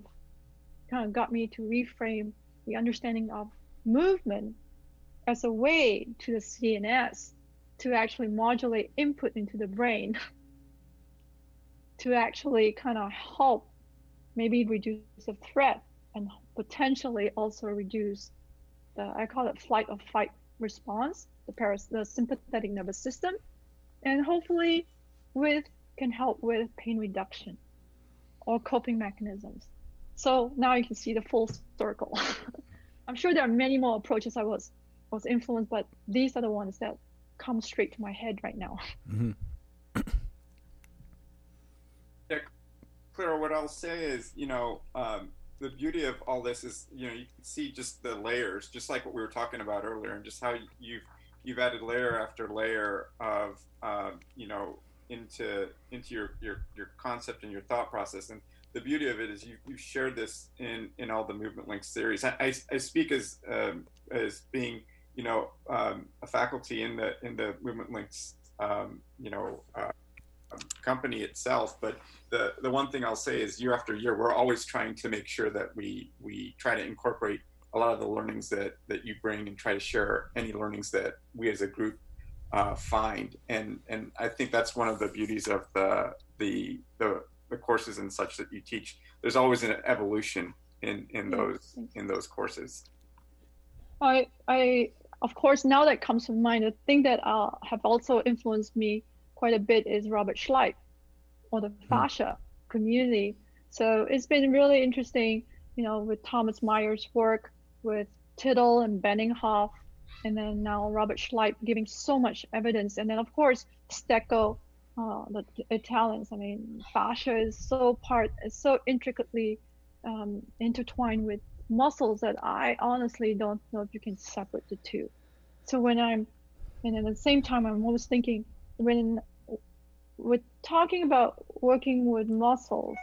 kind of got me to reframe the understanding of movement as a way to the CNS to actually modulate input into the brain [laughs] to actually kind of help maybe reduce the threat and potentially also reduce the I call it flight or fight response, the paras the sympathetic nervous system, and hopefully with can help with pain reduction or coping mechanisms. So now you can see the full circle. [laughs] I'm sure there are many more approaches I was was influenced, but these are the ones that come straight to my head right now. [laughs] Mm-hmm. yeah, Clara, what I'll say is, you know, um, the beauty of all this is, you know, you can see just the layers, just like what we were talking about earlier, and just how you've you've added layer after layer of, um, you know, into into your, your your concept and your thought process and the beauty of it is you, you shared this in, in all the movement links series. I, I, I speak as um, as being you know um, a faculty in the in the movement links um, you know uh, company itself, but the the one thing I'll say is year after year we're always trying to make sure that we we try to incorporate a lot of the learnings that that you bring and try to share any learnings that we as a group uh, find. And and I think that's one of the beauties of the the the the courses and such that you teach. There's always an evolution in in those in those courses. I i of course now that comes to mind the thing that uh, have also influenced me quite a bit is robert schleip or the hmm. fascia mm. community so it's been really interesting you know with thomas myers work with tittel and benninghoff and then now robert schleip giving so much evidence and then of course stecco uh, the Italians. I mean, fascia is so part, is so intricately um, intertwined with muscles that I honestly don't know if you can separate the two. So when I'm, and at the same time, I'm always thinking when we're talking about working with muscles,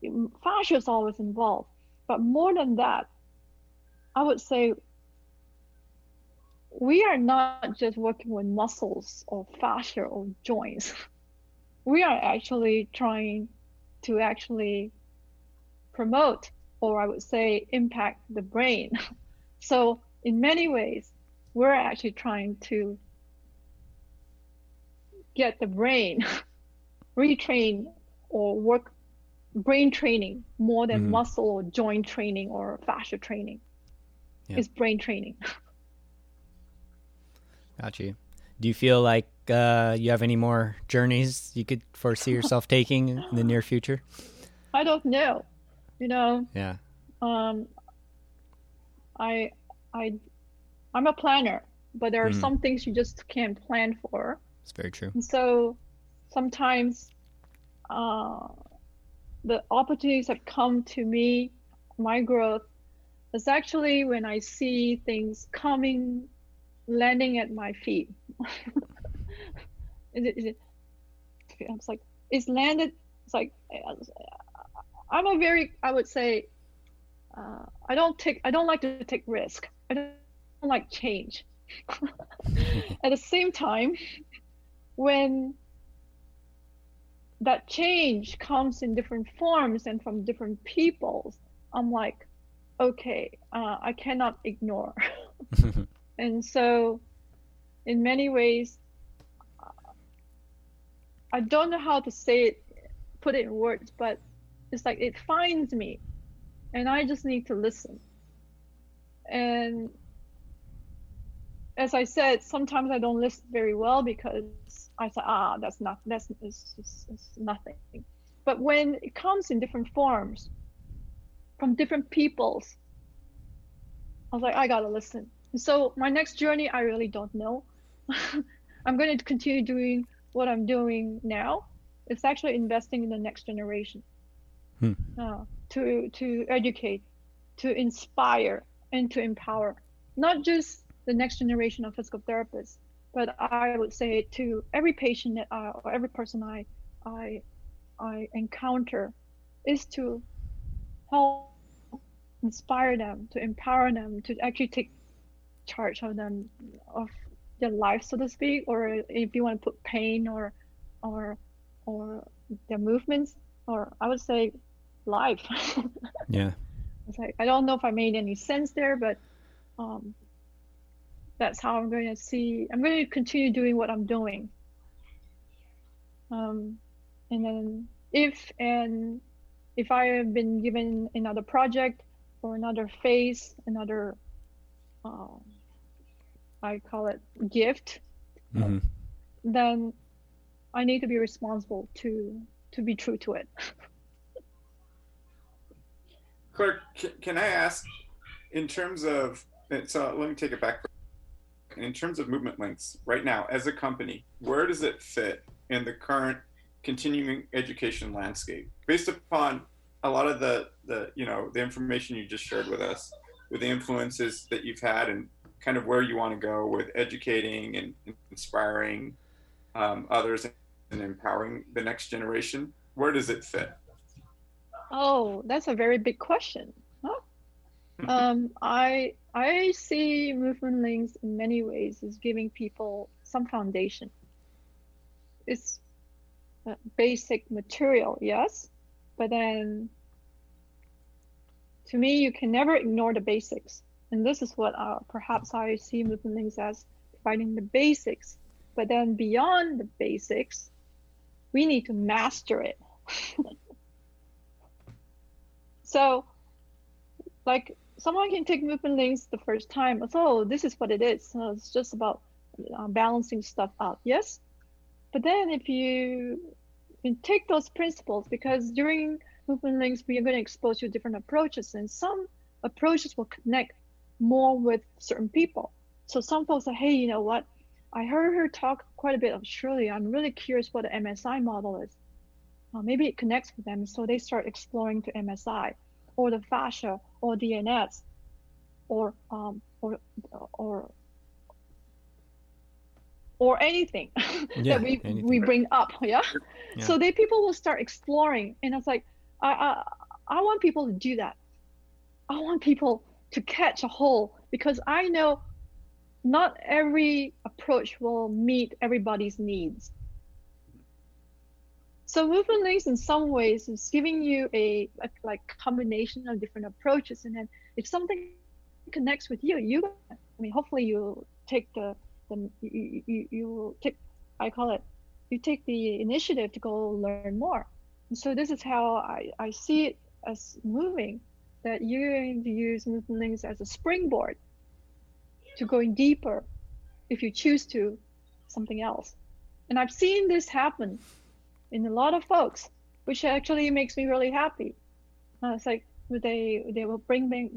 you, fascia is always involved. But more than that, I would say we are not just working with muscles or fascia or joints. [laughs] We are actually trying to actually promote, or I would say, impact the brain. [laughs] So, in many ways, we're actually trying to get the brain [laughs] retrain or work brain training more than mm-hmm. muscle or joint training or fascia training. Yeah. It's brain training. [laughs] Got you. Do you feel like uh, you have any more journeys you could foresee [laughs] yourself taking in the near future? I don't know. You know. Yeah. Um. I I I'm a planner, but there are mm. some things you just can't plan for. It's very true. And so sometimes uh, the opportunities that come to me, my growth, is actually when I see things coming, landing at my feet. [laughs] is it, is it, I was like, it's landed. It's like, I'm a very, I would say, uh, I don't take, I don't like to take risk. I don't like change. [laughs] at the same time, when that change comes in different forms and from different peoples, I'm like, okay, uh, I cannot ignore. [laughs] [laughs] and so, in many ways, I don't know how to say it, put it in words, but it's like it finds me, and I just need to listen. And as I said, sometimes I don't listen very well because I said, ah, that's not, that's it's, it's, it's nothing. But when it comes in different forms, from different peoples, I was like, I gotta listen. And so my next journey, I really don't know. [laughs] I'm going to continue doing what I'm doing now. It's actually investing in the next generation, hmm. uh, to to educate, to inspire, and to empower, not just the next generation of physical therapists, but I would say to every patient that I, or every person I, I, I encounter, is to help inspire them, to empower them, to actually take charge of them of their life, so to speak, or if you want to put pain or, or, or their movements, or I would say life. [laughs] yeah. It's like I don't know if I made any sense there, but um, that's how I'm going to see. I'm going to continue doing what I'm doing. Um, and then if and if I have been given another project or another phase, another, uh, I call it gift, mm-hmm. then I need to be responsible to to be true to it. Clare, can I ask, in terms of, so let me take it back in terms of movement links right now as a company where does it fit in the current continuing education landscape based upon a lot of the the you know the information you just shared with us with the influences that you've had and kind of where you want to go with educating and inspiring um, others and empowering the next generation where does it fit oh that's a very big question? Um, I I see movement links in many ways as giving people some foundation. It's basic material, yes, but then to me, you can never ignore the basics. And this is what uh, perhaps I see movement links as providing the basics. But then beyond the basics, we need to master it. [laughs] so, like someone can take movement links the first time. Oh, this is what it is. So it's just about uh, balancing stuff out. Yes, but then if you, you take those principles, because during movement links we are going to expose you different approaches, and some approaches will connect more with certain people. So some folks say, hey, you know what? I heard her talk quite a bit of Shirley. I'm really curious what the MSI model is. Uh, maybe it connects with them, so they start exploring to MSI or the fascia or DNS or um, or or or anything [laughs] yeah, that we anything. we bring up yeah? yeah? so they people will start exploring and it's like I, I i want people to do that i want people to catch a hole because i know not every approach will meet everybody's needs so movement links in some ways is giving you a, a, like combination of different approaches, and then if something connects with you, you I mean hopefully you take the the you, you, you take I call it you take the initiative to go learn more. And so this is how I, I see it as moving that you're going to use movement links as a springboard to going deeper if you choose to something else. And I've seen this happen in a lot of folks, which actually makes me really happy. Uh, it's like they they will bring me,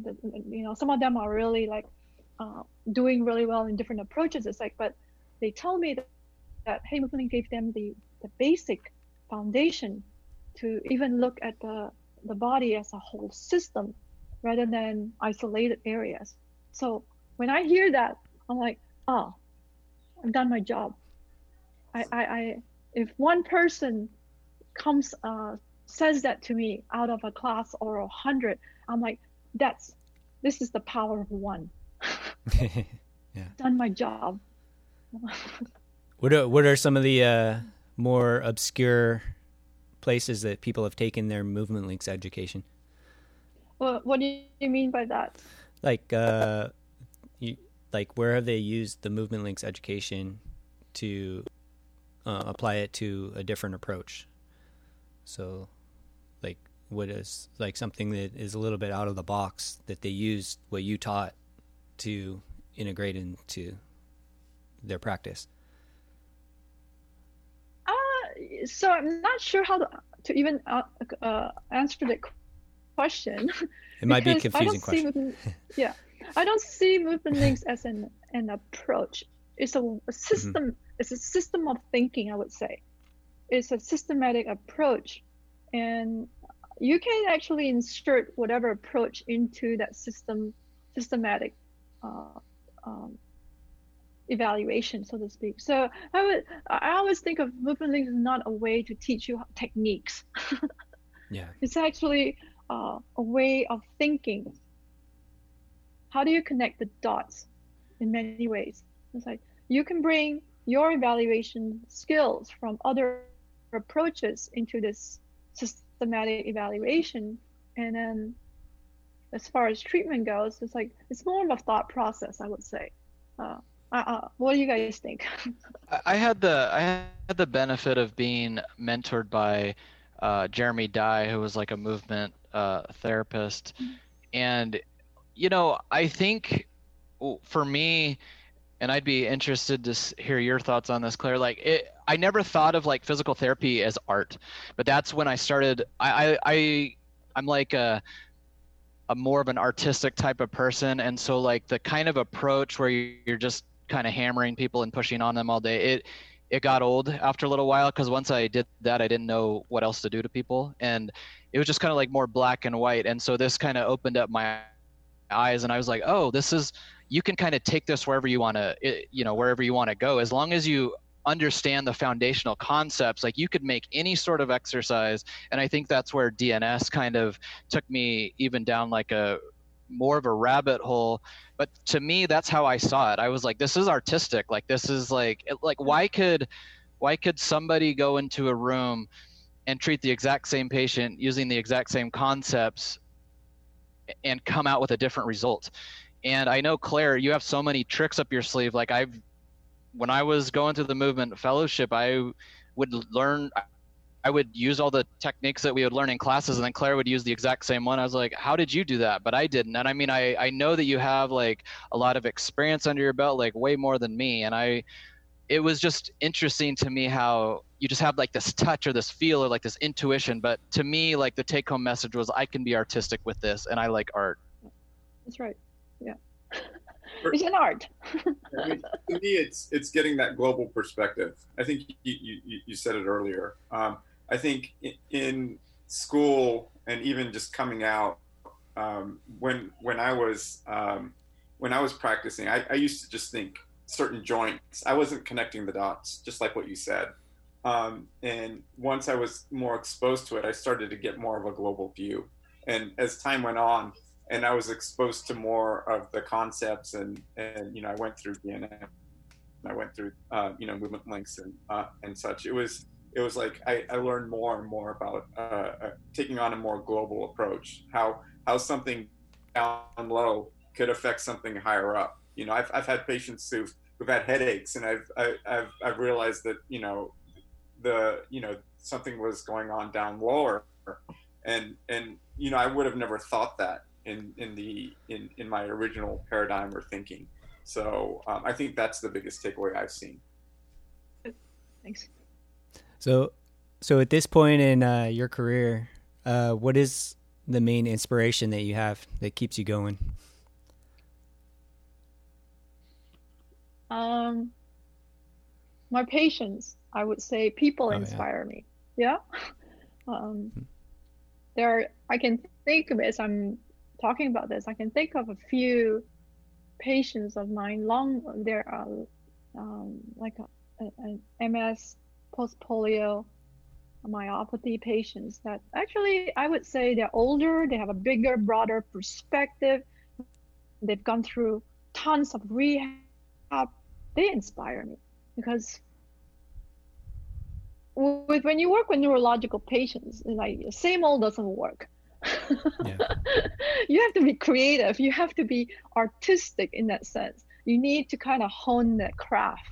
you know, some of them are really like uh, doing really well in different approaches. It's like, but they tell me that, that hey, movement gave them the the basic foundation to even look at the the body as a whole system rather than isolated areas. So when I hear that, I'm like, oh, I've done my job. I, I, I if one person comes uh, says that to me out of a class or a hundred, I'm like, that's this is the power of one. [laughs] yeah. Done my job. [laughs] what are what are some of the uh, more obscure places that people have taken their movement links education? Well, what do you mean by that? Like, uh, you, like where have they used the movement links education to uh, apply it to a different approach? So, like, what is like something that is a little bit out of the box that they use what you taught to integrate into their practice? Uh, so I'm not sure how to, to even uh, uh, answer the question. [laughs] It might be a confusing question. Movement, [laughs] yeah, I don't see movement links as an an approach. It's a, a system. Mm-hmm. It's a system of thinking. I would say, it's a systematic approach, and you can actually insert whatever approach into that system, systematic uh, um, evaluation, so to speak. So I would, I always think of movement links as not a way to teach you techniques. [laughs] yeah, it's actually uh, a way of thinking. How do you connect the dots? In many ways, it's like you can bring your evaluation skills from other approaches into this systematic evaluation, and then as far as treatment goes, it's like it's more of a thought process, I would say. Uh, uh, uh what do you guys think? [laughs] I had the I had the benefit of being mentored by uh, Jeremy Dye, who was like a movement uh, therapist, mm-hmm. and you know I think for me, and I'd be interested to hear your thoughts on this, Clare. Like it, I never thought of like physical therapy as art, but that's when I started. I I, I I'm like a a more of an artistic type of person and so like the kind of approach where you're just kind of hammering people and pushing on them all day it it got old after a little while because once i did that i didn't know what else to do to people and it was just kind of like more black and white and so this kind of opened up my eyes and i was like oh this is you can kind of take this wherever you want to eh, you know wherever you want to go. As long as you understand the foundational concepts like you could make any sort of exercise and i think that's where dns kind of took me even down like a more of a rabbit hole. But to me that's how i saw it. I was like this is artistic. Like this is like like why could why could somebody go into a room and treat the exact same patient using the exact same concepts and come out with a different result and i know clare you have so many tricks up your sleeve like i've when I was going through the movement fellowship, I would learn. I would use all the techniques that we would learn in classes, and then Clare would use the exact same one. I was like, "How did you do that?" But I didn't. And I mean, I I know that you have like a lot of experience under your belt, like way more than me. And I, it was just interesting to me how you just have like this touch or this feel or like this intuition. But to me, like the take-home message was, I can be artistic with this, and I like art. That's right. Yeah. it's an art. I mean, to me, it's it's getting that global perspective. I think you you, you said it earlier. Um, I think in school and even just coming out, um, when when I was um, when I was practicing, I, I, used to just think certain joints. I wasn't connecting the dots, just like what you said. Um, and once I was more exposed to it, I started to get more of a global view. And as time went on, and I was exposed to more of the concepts and and you know I went through DNS, I went through uh, you know movement links and uh, and such. It was it was like I, I learned more and more about uh, uh, taking on a more global approach. How how something down low could affect something higher up. You know, I've I've had patients who've who've had headaches, and I've I, I've I've realized that you know the you know something was going on down lower, and and you know I would have never thought that in in the in in my original paradigm or thinking. So um, I think that's the biggest takeaway I've seen. Thanks. So, so at this point in uh, your career, uh, what is the main inspiration that you have that keeps you going? Um, my patients, I would say, people oh, inspire yeah. me. Yeah. [laughs] um, hmm. there, I can think of it as I'm talking about this, I can think of a few patients of mine. Long, there are um, like MS, post polio, myopathy patients that actually I would say they're older, they have a bigger, broader perspective. They've gone through tons of rehab. They inspire me because with when you work with neurological patients, like same old doesn't work. Yeah. [laughs] you have to be creative. You have to be artistic in that sense. You need to kind of hone that craft.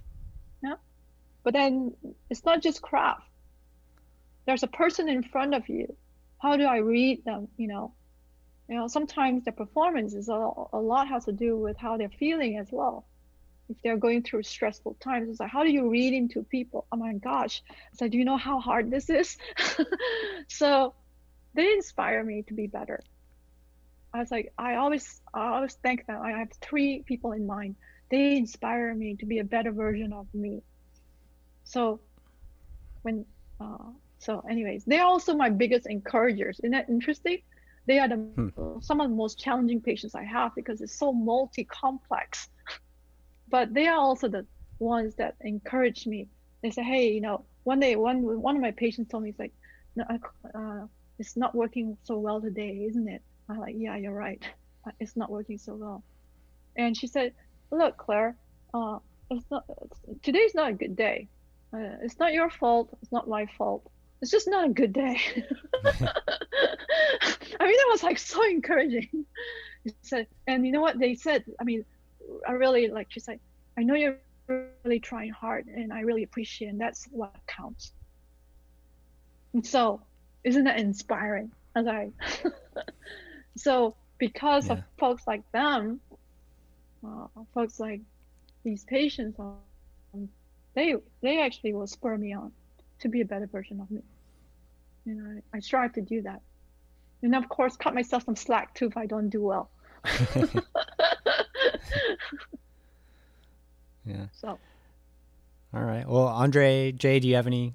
Yeah. But then it's not just craft. There's a person in front of you. How do I read them? You know, you know. Sometimes the performance is a, a lot has to do with how they're feeling as well if they're going through stressful times it's like how do you read into people oh my gosh it's like do you know how hard this is [laughs] so they inspire me to be better. I was like i always i always thank them. I have three people in mind. They inspire me to be a better version of me. So when uh, so anyways they're also my biggest encouragers. Isn't that interesting? They are the hmm. some of the most challenging patients i have because it's so multi-complex. [laughs] But they are also the ones that encourage me. They say, hey, you know, one day one one of my patients told me, it's like, no, uh, it's not working so well today, isn't it? I'm like, yeah, you're right. Uh, it's not working so well. And she said, look, Clare, uh, it's not today's not a good day. Uh, it's not your fault. It's not my fault. It's just not a good day. [laughs] I mean, that was like so encouraging. He said, and you know what they said? I mean, I really like she's like, I know you're really trying hard and I really appreciate and that's what counts. And so isn't that inspiring? I [laughs] so because yeah. of folks like them, uh, folks like these patients, um, they they actually will spur me on to be a better version of me. You know, I, I strive to do that, and of course, cut myself some slack too if I don't do well. [laughs] yeah. So. All right. Well, Andre, Jay, do you have any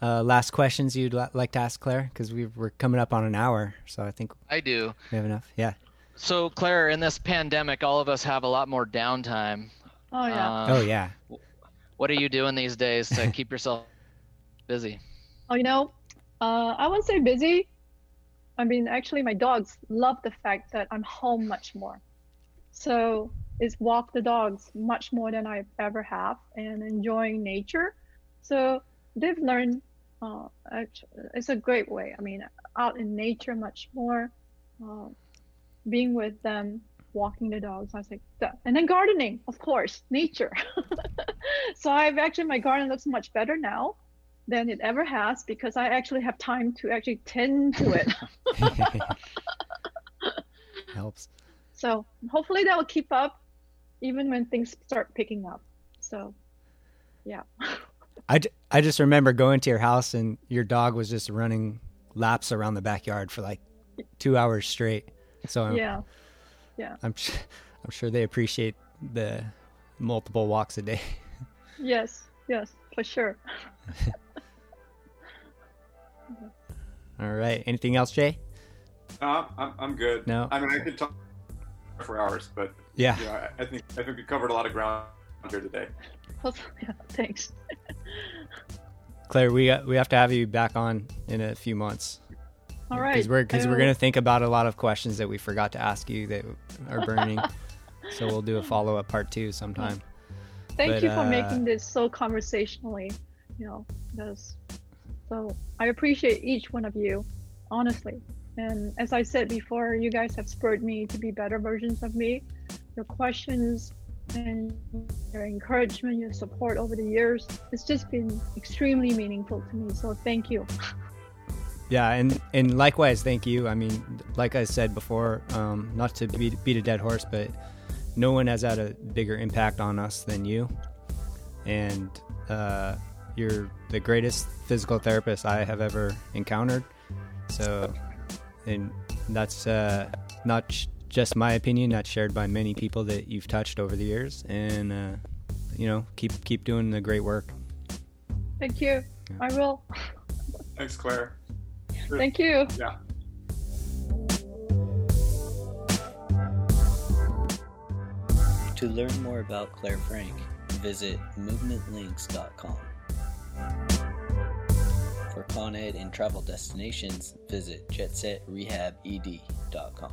uh, last questions you'd like to ask Clare? Because we are coming up on an hour, so I think I do. We have enough. Yeah. So, Clare, in this pandemic, all of us have a lot more downtime. Oh yeah. Um, oh yeah. What are you doing these days to keep yourself busy? [laughs] Oh, you know, uh, I wouldn't say busy. I mean, actually, my dogs love the fact that I'm home much more. So it's walk the dogs much more than I ever have and enjoying nature. So they've learned uh, it's a great way. I mean, out in nature much more, uh, being with them, walking the dogs. I was like, that. and then gardening, of course, nature. [laughs] so I've actually my garden looks much better now than it ever has because I actually have time to actually tend to it. [laughs] [laughs] Helps. So hopefully that will keep up even when things start picking up. So, yeah. I, I just remember going to your house and your dog was just running laps around the backyard for like two hours straight. So I'm, yeah, yeah. I'm I'm sure they appreciate the multiple walks a day. Yes, yes, for sure. [laughs] All right. Anything else, Jay? No, I'm, I'm good. No. I mean, I could talk for hours, but yeah, you know, I, I, think I think we covered a lot of ground here today. Well, [laughs] yeah, thanks. Clare, we uh, we have to have you back on in a few months. All right. Because we're because we're gonna think about a lot of questions that we forgot to ask you that are burning. [laughs] so we'll do a follow up part two sometime. Thank but, you for uh, making this so conversationally. You know, because so I appreciate each one of you, honestly. And as I said before, you guys have spurred me to be better versions of me. Your questions and your encouragement, your support over the years, it's just been extremely meaningful to me. So thank you. [laughs] Yeah, and and likewise, thank you. I mean, like I said before, um, not to beat, beat a dead horse, but no one has had a bigger impact on us than you. And uh, you're the greatest physical therapist I have ever encountered. So, and that's uh, not just my opinion. not shared by many people that you've touched over the years. And uh, you know, keep keep doing the great work. Thank you. Yeah. I will. Thanks, Clare. [laughs] Thank you. Yeah. To learn more about Clare Frank, visit movementlinks.com. For Con Ed and travel destinations, visit jetsetrehabed.com.